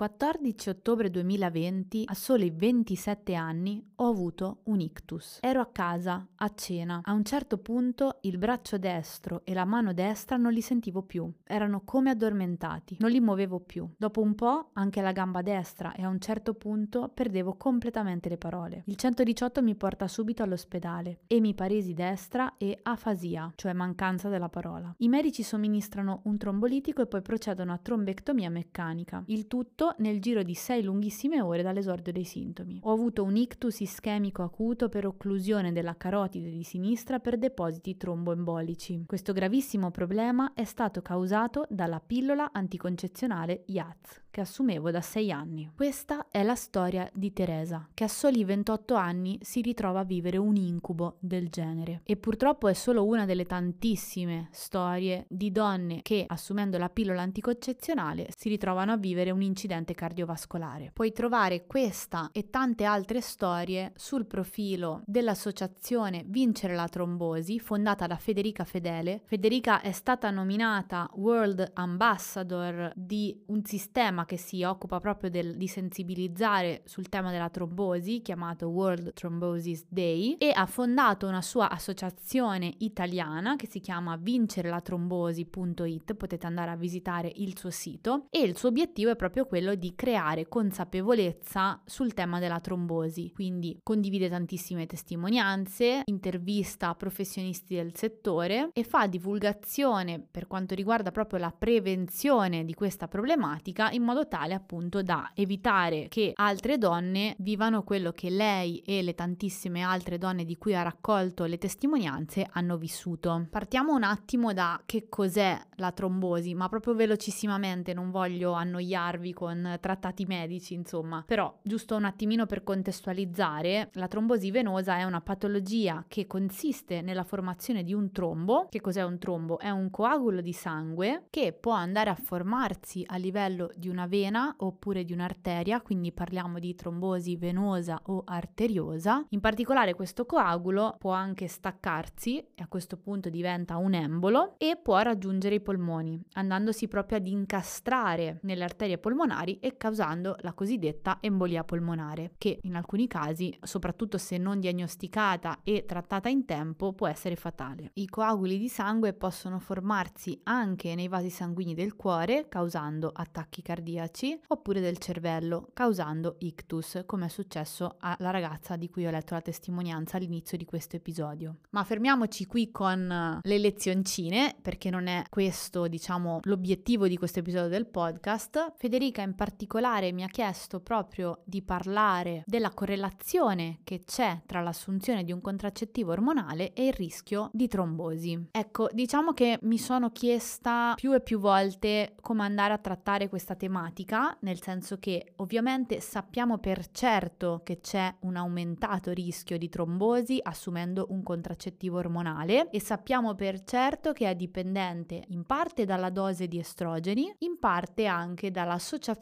14 ottobre 2020, a soli 27 anni, ho avuto un ictus. Ero a casa, a cena. A un certo punto il braccio destro e la mano destra non li sentivo più. Erano come addormentati. Non li muovevo più. Dopo un po' anche la gamba destra e a un certo punto perdevo completamente le parole. Il 118 mi porta subito all'ospedale. Emiparesi destra e afasia, cioè mancanza della parola. I medici somministrano un trombolitico e poi procedono a trombectomia meccanica. Il tutto nel giro di sei lunghissime ore dall'esordio dei sintomi. Ho avuto un ictus ischemico acuto per occlusione della carotide di sinistra per depositi tromboembolici. Questo gravissimo problema è stato causato dalla pillola anticoncezionale IATS che assumevo da sei anni. Questa è la storia di Teresa, che a soli 28 anni si ritrova a vivere un incubo del genere. E purtroppo è solo una delle tantissime storie di donne che, assumendo la pillola anticoncezionale, si ritrovano a vivere un incidente cardiovascolare. Puoi trovare questa e tante altre storie sul profilo dell'associazione Vincere la trombosi, fondata da Federica Fedele. Federica è stata nominata World Ambassador di un sistema che si occupa proprio del, di sensibilizzare sul tema della trombosi, chiamato World Thrombosis Day, e ha fondato una sua associazione italiana che si chiama vincerelatrombosi.it, potete andare a visitare il suo sito, e il suo obiettivo è proprio quello di creare consapevolezza sul tema della trombosi, quindi condivide tantissime testimonianze, intervista professionisti del settore e fa divulgazione per quanto riguarda proprio la prevenzione di questa problematica in modo tale appunto da evitare che altre donne vivano quello che lei e le tantissime altre donne di cui ha raccolto le testimonianze hanno vissuto. Partiamo un attimo da che cos'è la trombosi, ma proprio velocissimamente, non voglio annoiarvi con trattati medici, insomma, però giusto un attimino per contestualizzare, la trombosi venosa è una patologia che consiste nella formazione di un trombo. Che cos'è un trombo? È un coagulo di sangue che può andare a formarsi a livello di una vena oppure di un'arteria, quindi parliamo di trombosi venosa o arteriosa. In particolare questo coagulo può anche staccarsi e a questo punto diventa un embolo e può raggiungere i polmoni, andandosi proprio ad incastrare nelle arterie polmonari e causando la cosiddetta embolia polmonare, che in alcuni casi, soprattutto se non diagnosticata e trattata in tempo, può essere fatale. I coaguli di sangue possono formarsi anche nei vasi sanguigni del cuore, causando attacchi cardiaci oppure del cervello, causando ictus, come è successo alla ragazza di cui ho letto la testimonianza all'inizio di questo episodio. Ma fermiamoci qui con le lezioncine, perché non è questo, diciamo, l'obiettivo di questo episodio del podcast. Federica in particolare mi ha chiesto proprio di parlare della correlazione che c'è tra l'assunzione di un contraccettivo ormonale e il rischio di trombosi. Ecco, diciamo che mi sono chiesta più e più volte come andare a trattare questa tematica nel senso che ovviamente sappiamo per certo che c'è un aumentato rischio di trombosi assumendo un contraccettivo ormonale e sappiamo per certo che è dipendente in parte dalla dose di estrogeni, in parte anche dall'associazione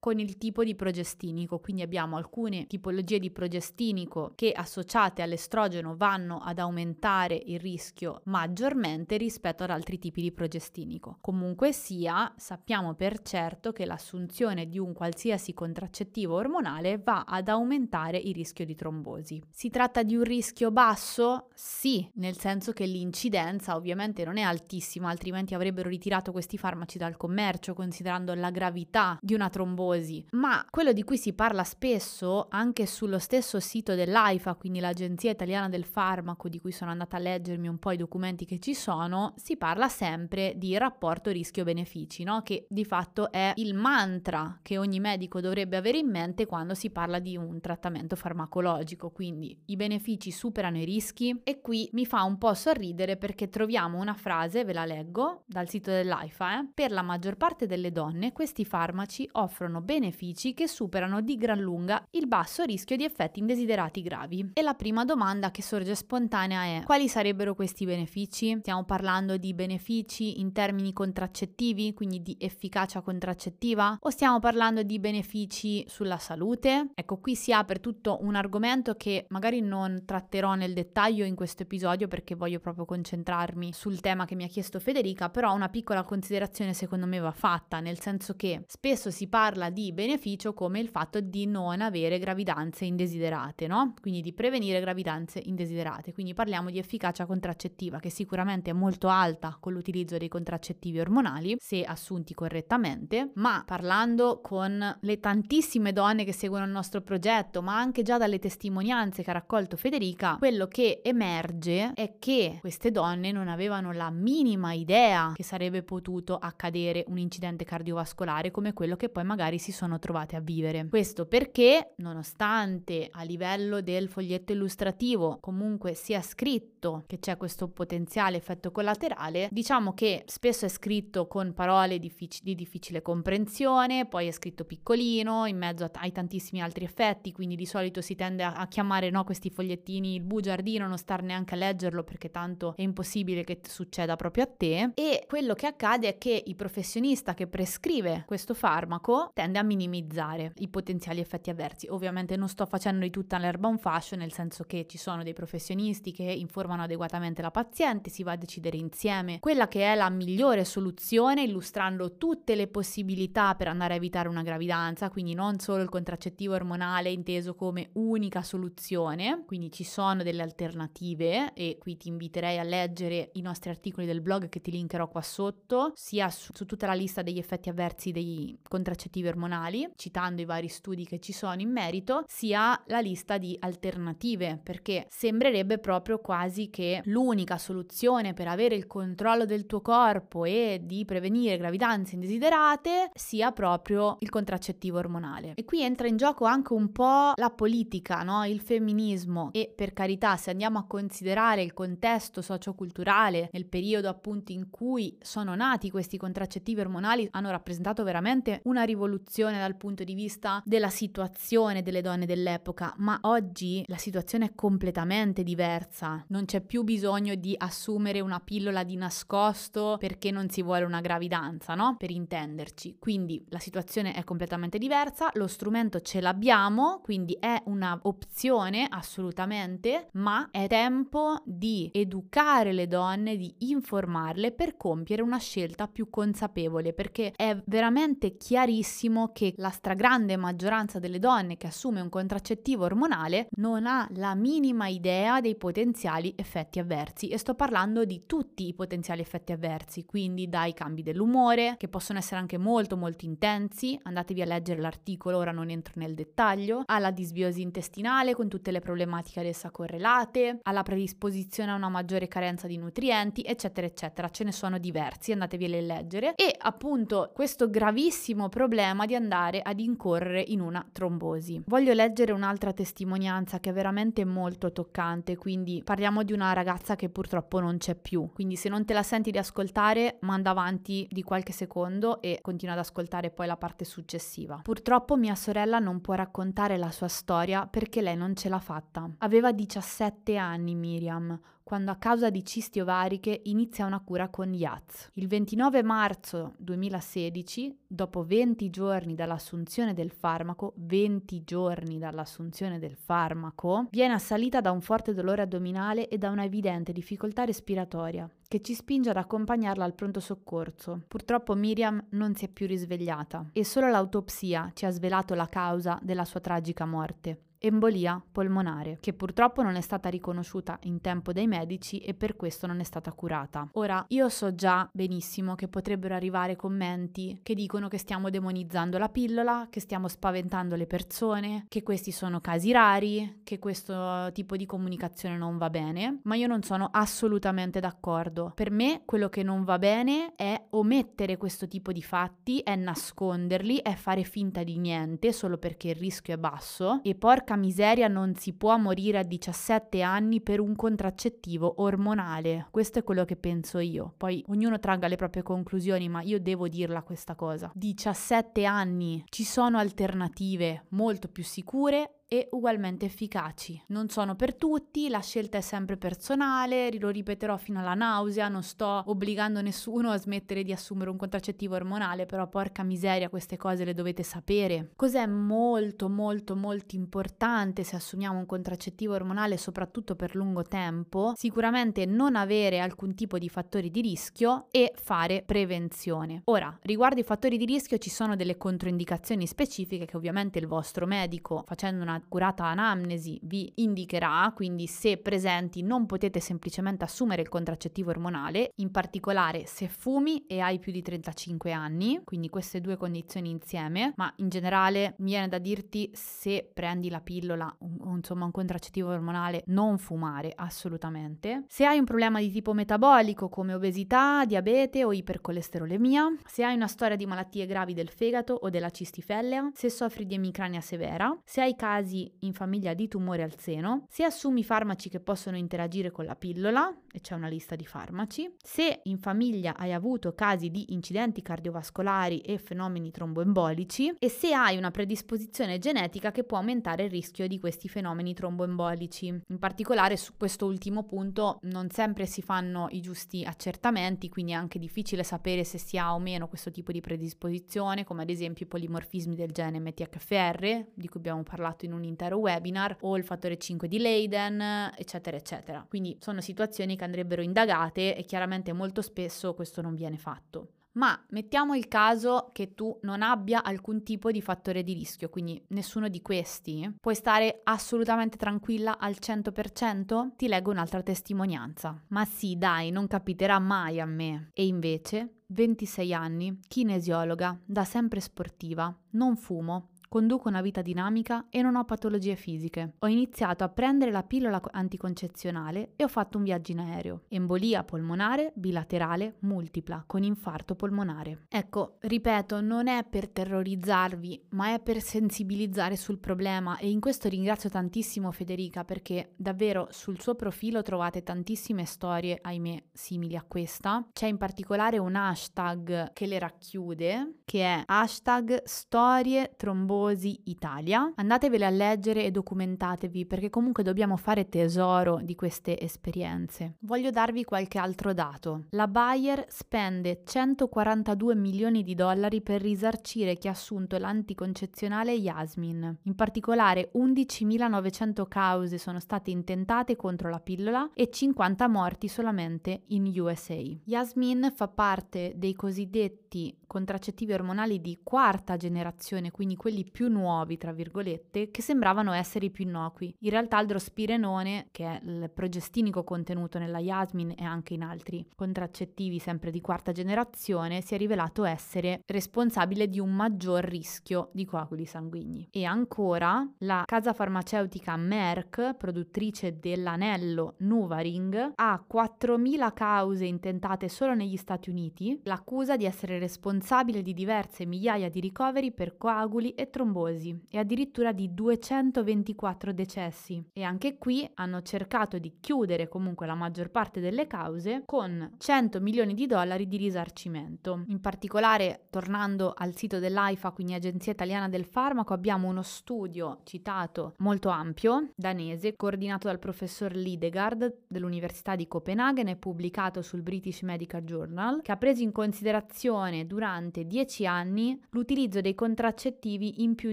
con il tipo di progestinico, quindi abbiamo alcune tipologie di progestinico che associate all'estrogeno vanno ad aumentare il rischio maggiormente rispetto ad altri tipi di progestinico. Comunque sia, sappiamo per certo che l'assunzione di un qualsiasi contraccettivo ormonale va ad aumentare il rischio di trombosi. Si tratta di un rischio basso? Sì, nel senso che l'incidenza ovviamente non è altissima, altrimenti avrebbero ritirato questi farmaci dal commercio, considerando la gravità di una trombosi, ma quello di cui si parla spesso anche sullo stesso sito dell'AIFA, quindi l'Agenzia Italiana del Farmaco, di cui sono andata a leggermi un po' i documenti che ci sono, si parla sempre di rapporto rischio-benefici, no? che di fatto è il mantra che ogni medico dovrebbe avere in mente quando si parla di un trattamento farmacologico, quindi i benefici superano i rischi e qui mi fa un po' sorridere perché troviamo una frase, ve la leggo dal sito dell'AIFA, eh? per la maggior parte delle donne questi farmaci offrono benefici che superano di gran lunga il basso rischio di effetti indesiderati gravi. E la prima domanda che sorge spontanea è quali sarebbero questi benefici? Stiamo parlando di benefici in termini contraccettivi, quindi di efficacia contraccettiva, o stiamo parlando di benefici sulla salute? Ecco, qui si apre tutto un argomento che magari non tratterò nel dettaglio in questo episodio perché voglio proprio concentrarmi sul tema che mi ha chiesto Federica, però una piccola considerazione secondo me va fatta, nel senso che spesso si parla di beneficio come il fatto di non avere gravidanze indesiderate, no? Quindi di prevenire gravidanze indesiderate. Quindi parliamo di efficacia contraccettiva che sicuramente è molto alta con l'utilizzo dei contraccettivi ormonali se assunti correttamente, ma parlando con le tantissime donne che seguono il nostro progetto, ma anche già dalle testimonianze che ha raccolto Federica, quello che emerge è che queste donne non avevano la minima idea che sarebbe potuto accadere un incidente cardiovascolare come quello che poi magari si sono trovate a vivere. Questo perché, nonostante a livello del foglietto illustrativo comunque sia scritto che c'è questo potenziale effetto collaterale, diciamo che spesso è scritto con parole diffic- di difficile comprensione, poi è scritto piccolino, in mezzo t- ai tantissimi altri effetti, quindi di solito si tende a, a chiamare no, questi fogliettini il bugiardino, non star neanche a leggerlo perché tanto è impossibile che succeda proprio a te. E quello che accade è che il professionista che prescrive questo farmaco tende a minimizzare i potenziali effetti avversi. Ovviamente non sto facendo di tutta l'erba un fascio, nel senso che ci sono dei professionisti che informano adeguatamente la paziente, si va a decidere insieme quella che è la migliore soluzione, illustrando tutte le possibilità per andare a evitare una gravidanza, quindi non solo il contraccettivo ormonale inteso come unica soluzione, quindi ci sono delle alternative e qui ti inviterei a leggere i nostri articoli del blog che ti linkerò qua sotto, sia su, su tutta la lista degli effetti avversi dei contraccettivi ormonali, citando i vari studi che ci sono in merito, sia la lista di alternative, perché sembrerebbe proprio quasi che l'unica soluzione per avere il controllo del tuo corpo e di prevenire gravidanze indesiderate sia proprio il contraccettivo ormonale. E qui entra in gioco anche un po' la politica, no? il femminismo e per carità se andiamo a considerare il contesto socioculturale nel periodo appunto in cui sono nati questi contraccettivi ormonali hanno rappresentato veramente una rivoluzione dal punto di vista della situazione delle donne dell'epoca, ma oggi la situazione è completamente diversa. Non c'è più bisogno di assumere una pillola di nascosto perché non si vuole una gravidanza, no? Per intenderci. Quindi la situazione è completamente diversa, lo strumento ce l'abbiamo, quindi è una opzione assolutamente, ma è tempo di educare le donne, di informarle per compiere una scelta più consapevole, perché è veramente chiarissimo che la stragrande maggioranza delle donne che assume un contraccettivo ormonale non ha la minima idea dei potenziali effetti avversi e sto parlando di tutti i potenziali effetti avversi, quindi dai cambi dell'umore, che possono essere anche molto molto intensi, andatevi a leggere l'articolo, ora non entro nel dettaglio, alla disbiosi intestinale con tutte le problematiche ad essa correlate, alla predisposizione a una maggiore carenza di nutrienti, eccetera, eccetera. Ce ne sono diversi, andatevi a leggere. E appunto questo gravissimo problema di andare ad incorrere in una trombosi. Voglio leggere un'altra testimonianza che è veramente molto toccante, quindi parliamo di una ragazza che purtroppo non c'è più. Quindi se non te la senti di ascoltare, manda avanti di qualche secondo e continua ad ascoltare poi la parte successiva. Purtroppo mia sorella non può raccontare la sua storia perché lei non ce l'ha fatta. Aveva 17 anni Miriam quando a causa di cisti ovariche inizia una cura con IATS. Il 29 marzo 2016, dopo 20 giorni dall'assunzione del farmaco, 20 giorni dall'assunzione del farmaco, viene assalita da un forte dolore addominale e da una evidente difficoltà respiratoria che ci spinge ad accompagnarla al pronto soccorso. Purtroppo Miriam non si è più risvegliata e solo l'autopsia ci ha svelato la causa della sua tragica morte embolia polmonare, che purtroppo non è stata riconosciuta in tempo dai medici e per questo non è stata curata. Ora, io so già benissimo che potrebbero arrivare commenti che dicono che stiamo demonizzando la pillola, che stiamo spaventando le persone, che questi sono casi rari, che questo tipo di comunicazione non va bene, ma io non sono assolutamente d'accordo. Per me quello che non va bene è omettere questo tipo di fatti, è nasconderli, è fare finta di niente solo perché il rischio è basso e porca miseria non si può morire a 17 anni per un contraccettivo ormonale. Questo è quello che penso io. Poi ognuno tragga le proprie conclusioni, ma io devo dirla questa cosa. 17 anni, ci sono alternative molto più sicure e ugualmente efficaci. Non sono per tutti, la scelta è sempre personale, lo ripeterò fino alla nausea, non sto obbligando nessuno a smettere di assumere un contraccettivo ormonale, però porca miseria queste cose le dovete sapere. Cos'è molto molto molto importante se assumiamo un contraccettivo ormonale soprattutto per lungo tempo? Sicuramente non avere alcun tipo di fattori di rischio e fare prevenzione. Ora, riguardo i fattori di rischio ci sono delle controindicazioni specifiche che ovviamente il vostro medico facendo una accurata anamnesi vi indicherà, quindi se presenti non potete semplicemente assumere il contraccettivo ormonale, in particolare se fumi e hai più di 35 anni, quindi queste due condizioni insieme, ma in generale mi viene da dirti se prendi la pillola o insomma un contraccettivo ormonale non fumare assolutamente. Se hai un problema di tipo metabolico come obesità, diabete o ipercolesterolemia, se hai una storia di malattie gravi del fegato o della cistifellea, se soffri di emicrania severa, se hai casi casi in famiglia di tumore al seno, se assumi farmaci che possono interagire con la pillola, e c'è una lista di farmaci, se in famiglia hai avuto casi di incidenti cardiovascolari e fenomeni tromboembolici e se hai una predisposizione genetica che può aumentare il rischio di questi fenomeni tromboembolici. In particolare su questo ultimo punto non sempre si fanno i giusti accertamenti, quindi è anche difficile sapere se si ha o meno questo tipo di predisposizione, come ad esempio i polimorfismi del gene MTHFR, di cui abbiamo parlato in un intero webinar, o il fattore 5 di Leiden, eccetera, eccetera. Quindi sono situazioni che andrebbero indagate e chiaramente molto spesso questo non viene fatto. Ma mettiamo il caso che tu non abbia alcun tipo di fattore di rischio, quindi nessuno di questi, puoi stare assolutamente tranquilla al 100%? Ti leggo un'altra testimonianza. Ma sì, dai, non capiterà mai a me. E invece, 26 anni, kinesiologa, da sempre sportiva, non fumo, Conduco una vita dinamica e non ho patologie fisiche. Ho iniziato a prendere la pillola anticoncezionale e ho fatto un viaggio in aereo. Embolia polmonare bilaterale multipla con infarto polmonare. Ecco, ripeto, non è per terrorizzarvi, ma è per sensibilizzare sul problema e in questo ringrazio tantissimo Federica perché davvero sul suo profilo trovate tantissime storie, ahimè, simili a questa. C'è in particolare un hashtag che le racchiude, che è hashtag storie tromboni Tifosi Italia. Andatevele a leggere e documentatevi perché comunque dobbiamo fare tesoro di queste esperienze. Voglio darvi qualche altro dato. La Bayer spende 142 milioni di dollari per risarcire chi ha assunto l'anticoncezionale Yasmin. In particolare 11.900 cause sono state intentate contro la pillola e 50 morti solamente in USA. Yasmin fa parte dei cosiddetti contraccettivi ormonali di quarta generazione, quindi quelli più nuovi, tra virgolette, che sembravano essere i più innocui. In realtà il drospirenone, che è il progestinico contenuto nella Yasmin e anche in altri contraccettivi sempre di quarta generazione, si è rivelato essere responsabile di un maggior rischio di coaguli sanguigni. E ancora, la casa farmaceutica Merck, produttrice dell'anello Nuvaring, ha 4.000 cause intentate solo negli Stati Uniti, l'accusa di essere responsabile di diverse migliaia di ricoveri per coaguli e trombosi e addirittura di 224 decessi. E anche qui hanno cercato di chiudere comunque la maggior parte delle cause con 100 milioni di dollari di risarcimento. In particolare, tornando al sito dell'AIFA, quindi Agenzia Italiana del Farmaco, abbiamo uno studio citato molto ampio, danese, coordinato dal professor Lidegard dell'Università di Copenaghen e pubblicato sul British Medical Journal, che ha preso in considerazione durante durante 10 anni l'utilizzo dei contraccettivi in più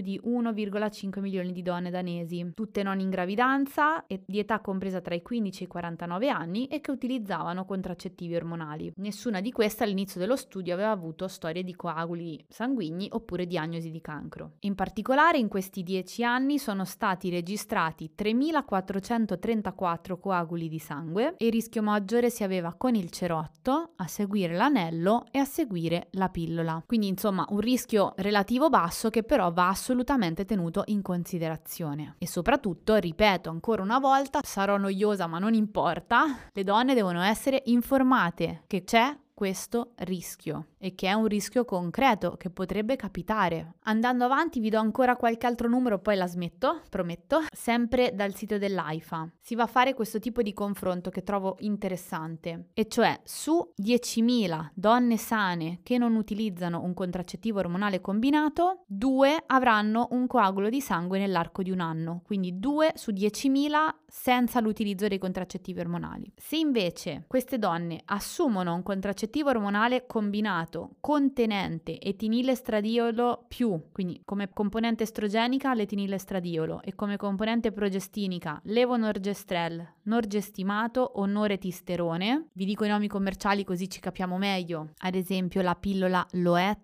di 1,5 milioni di donne danesi, tutte non in gravidanza e di età compresa tra i 15 e i 49 anni e che utilizzavano contraccettivi ormonali. Nessuna di queste all'inizio dello studio aveva avuto storie di coaguli sanguigni oppure diagnosi di cancro. In particolare in questi 10 anni sono stati registrati 3.434 coaguli di sangue e il rischio maggiore si aveva con il cerotto, a seguire l'anello e a seguire la pillola. Quindi insomma un rischio relativo basso che però va assolutamente tenuto in considerazione. E soprattutto, ripeto ancora una volta, sarò noiosa ma non importa, le donne devono essere informate che c'è questo rischio e che è un rischio concreto che potrebbe capitare. Andando avanti vi do ancora qualche altro numero, poi la smetto, prometto, sempre dal sito dell'AIFA. Si va a fare questo tipo di confronto che trovo interessante, e cioè su 10.000 donne sane che non utilizzano un contraccettivo ormonale combinato, 2 avranno un coagulo di sangue nell'arco di un anno, quindi 2 su 10.000 senza l'utilizzo dei contraccettivi ormonali. Se invece queste donne assumono un contraccettivo ormonale combinato contenente etinilestradiolo più, quindi come componente estrogenica l'etinilestradiolo e come componente progestinica levonorgestrel, norgestimato o noretisterone. Vi dico i nomi commerciali così ci capiamo meglio. Ad esempio la pillola Loet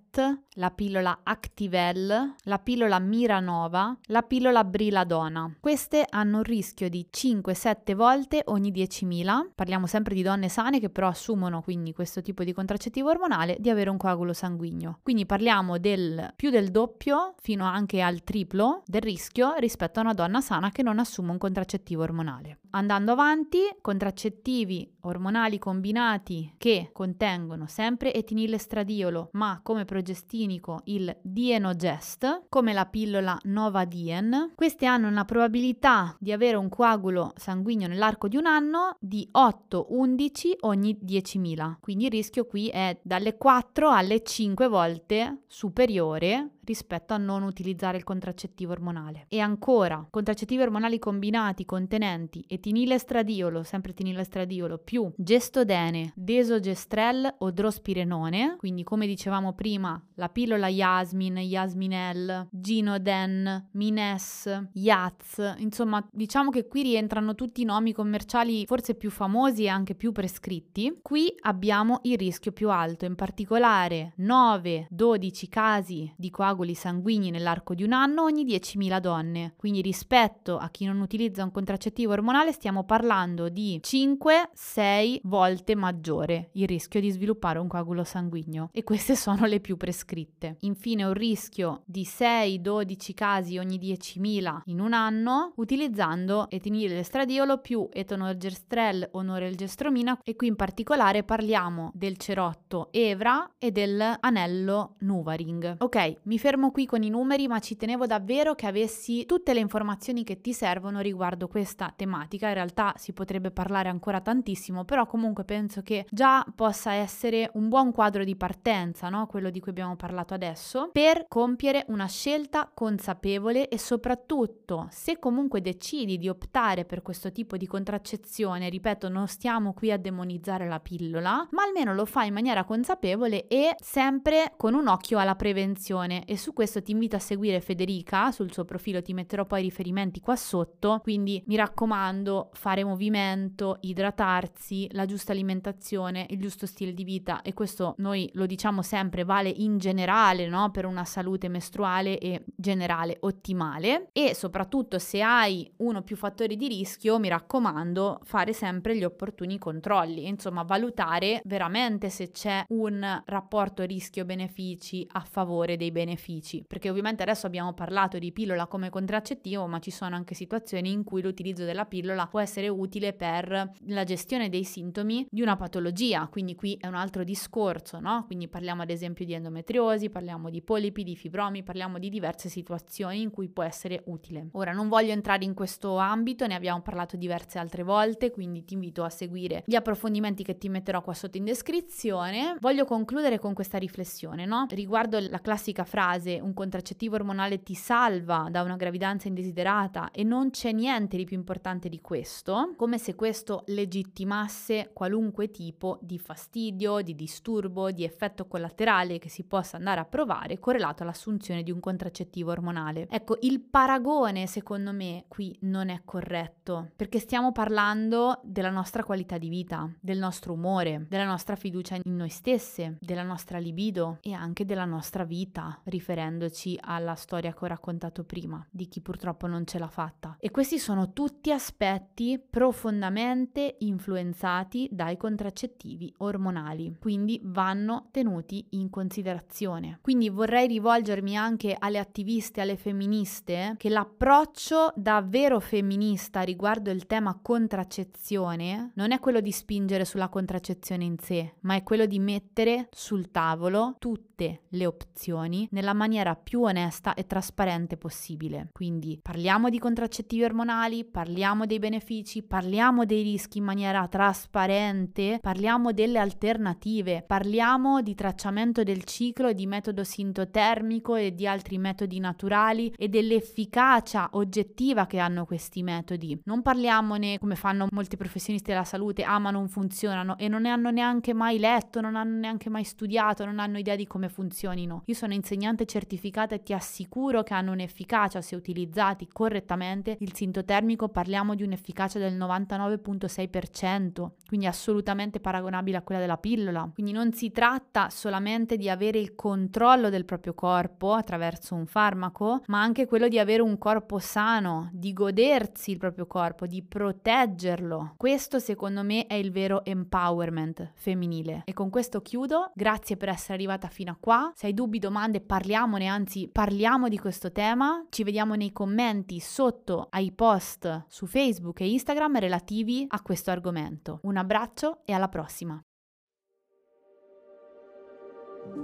la pillola Activel, la pillola Miranova, la pillola Briladona. Queste hanno un rischio di 5-7 volte ogni 10.000, parliamo sempre di donne sane che però assumono quindi questo tipo di contraccettivo ormonale, di avere un coagulo sanguigno. Quindi parliamo del più del doppio fino anche al triplo del rischio rispetto a una donna sana che non assume un contraccettivo ormonale. Andando avanti, contraccettivi ormonali combinati che contengono sempre etinillestradiolo ma come progestinico il Dienogest, come la pillola Novadien. Queste hanno una probabilità di avere un coagulo sanguigno nell'arco di un anno di 8-11 ogni 10.000. Quindi il rischio qui è dalle 4 alle 5 volte superiore rispetto a non utilizzare il contraccettivo ormonale. E ancora, contraccettivi ormonali combinati contenenti etinilestradiolo, sempre etinilestradiolo, più gestodene, desogestrel o drospirenone, quindi come dicevamo prima, la pillola Yasmin, Yasminel, Ginoden, Mines, Yaz, insomma, diciamo che qui rientrano tutti i nomi commerciali forse più famosi e anche più prescritti. Qui abbiamo il rischio più alto, in particolare 9-12 casi di coagulazione coaguli sanguigni nell'arco di un anno ogni 10.000 donne. Quindi rispetto a chi non utilizza un contraccettivo ormonale stiamo parlando di 5-6 volte maggiore il rischio di sviluppare un coagulo sanguigno e queste sono le più prescritte. Infine un rischio di 6-12 casi ogni 10.000 in un anno utilizzando etinilestradiolo più etonorgestrel o norelgestromina e qui in particolare parliamo del cerotto Evra e dell'anello Nuvaring. Ok, mi fermo qui con i numeri, ma ci tenevo davvero che avessi tutte le informazioni che ti servono riguardo questa tematica. In realtà si potrebbe parlare ancora tantissimo, però comunque penso che già possa essere un buon quadro di partenza, no? quello di cui abbiamo parlato adesso, per compiere una scelta consapevole e soprattutto se comunque decidi di optare per questo tipo di contraccezione, ripeto, non stiamo qui a demonizzare la pillola, ma almeno lo fai in maniera consapevole e sempre con un occhio alla prevenzione e su questo ti invito a seguire Federica sul suo profilo, ti metterò poi i riferimenti qua sotto, quindi mi raccomando fare movimento, idratarsi, la giusta alimentazione, il giusto stile di vita e questo noi lo diciamo sempre vale in generale no? per una salute mestruale e generale ottimale e soprattutto se hai uno o più fattori di rischio mi raccomando fare sempre gli opportuni controlli, insomma valutare veramente se c'è un rapporto rischio-benefici a favore dei benefici benefici, perché ovviamente adesso abbiamo parlato di pillola come contraccettivo, ma ci sono anche situazioni in cui l'utilizzo della pillola può essere utile per la gestione dei sintomi di una patologia, quindi qui è un altro discorso, no? Quindi parliamo ad esempio di endometriosi, parliamo di polipi, di fibromi, parliamo di diverse situazioni in cui può essere utile. Ora non voglio entrare in questo ambito, ne abbiamo parlato diverse altre volte, quindi ti invito a seguire gli approfondimenti che ti metterò qua sotto in descrizione. Voglio concludere con questa riflessione, no? Riguardo la classica frase frase un contraccettivo ormonale ti salva da una gravidanza indesiderata e non c'è niente di più importante di questo, come se questo legittimasse qualunque tipo di fastidio, di disturbo, di effetto collaterale che si possa andare a provare correlato all'assunzione di un contraccettivo ormonale. Ecco, il paragone secondo me qui non è corretto perché stiamo parlando della nostra qualità di vita, del nostro umore, della nostra fiducia in noi stesse, della nostra libido e anche della nostra vita, riferendoci alla storia che ho raccontato prima, di chi purtroppo non ce l'ha fatta. E questi sono tutti aspetti profondamente influenzati dai contraccettivi ormonali, quindi vanno tenuti in considerazione. Quindi vorrei rivolgermi anche alle attiviste, alle femministe, che l'approccio davvero femminista riguardo il tema contraccezione non è quello di spingere sulla contraccezione in sé, ma è quello di mettere sul tavolo tutte le opzioni nella maniera più onesta e trasparente possibile. Quindi parliamo di contraccettivi ormonali, parliamo dei benefici, parliamo dei rischi in maniera trasparente, parliamo delle alternative, parliamo di tracciamento del ciclo di metodo sintotermico e di altri metodi naturali e dell'efficacia oggettiva che hanno questi metodi. Non parliamone come fanno molti professionisti della salute, ah ma non funzionano e non ne hanno neanche mai letto, non hanno neanche mai studiato, non hanno idea di come funzionino. Io sono insegnante certificata e ti assicuro che hanno un'efficacia se utilizzati correttamente. Il sintotermico parliamo di un'efficacia del 99.6%, quindi assolutamente paragonabile a quella della pillola. Quindi non si tratta solamente di avere il controllo del proprio corpo attraverso un farmaco, ma anche quello di avere un corpo sano, di godersi il proprio corpo, di proteggerlo. Questo secondo me è il vero empowerment femminile. E con questo chiudo. Grazie per essere arrivata fino a qua. Se hai dubbi, domande, parliamone, anzi parliamo di questo tema. Ci vediamo nei commenti sotto ai post su Facebook e Instagram relativi a questo argomento. Un abbraccio e alla prossima.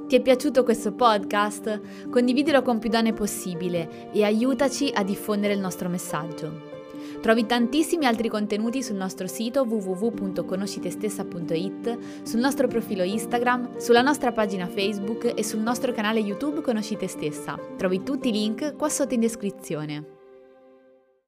Ti è piaciuto questo podcast? Condividilo con più donne possibile e aiutaci a diffondere il nostro messaggio. Trovi tantissimi altri contenuti sul nostro sito www.conoscitestessa.it, sul nostro profilo Instagram, sulla nostra pagina Facebook e sul nostro canale YouTube Conosci te stessa. Trovi tutti i link qua sotto in descrizione.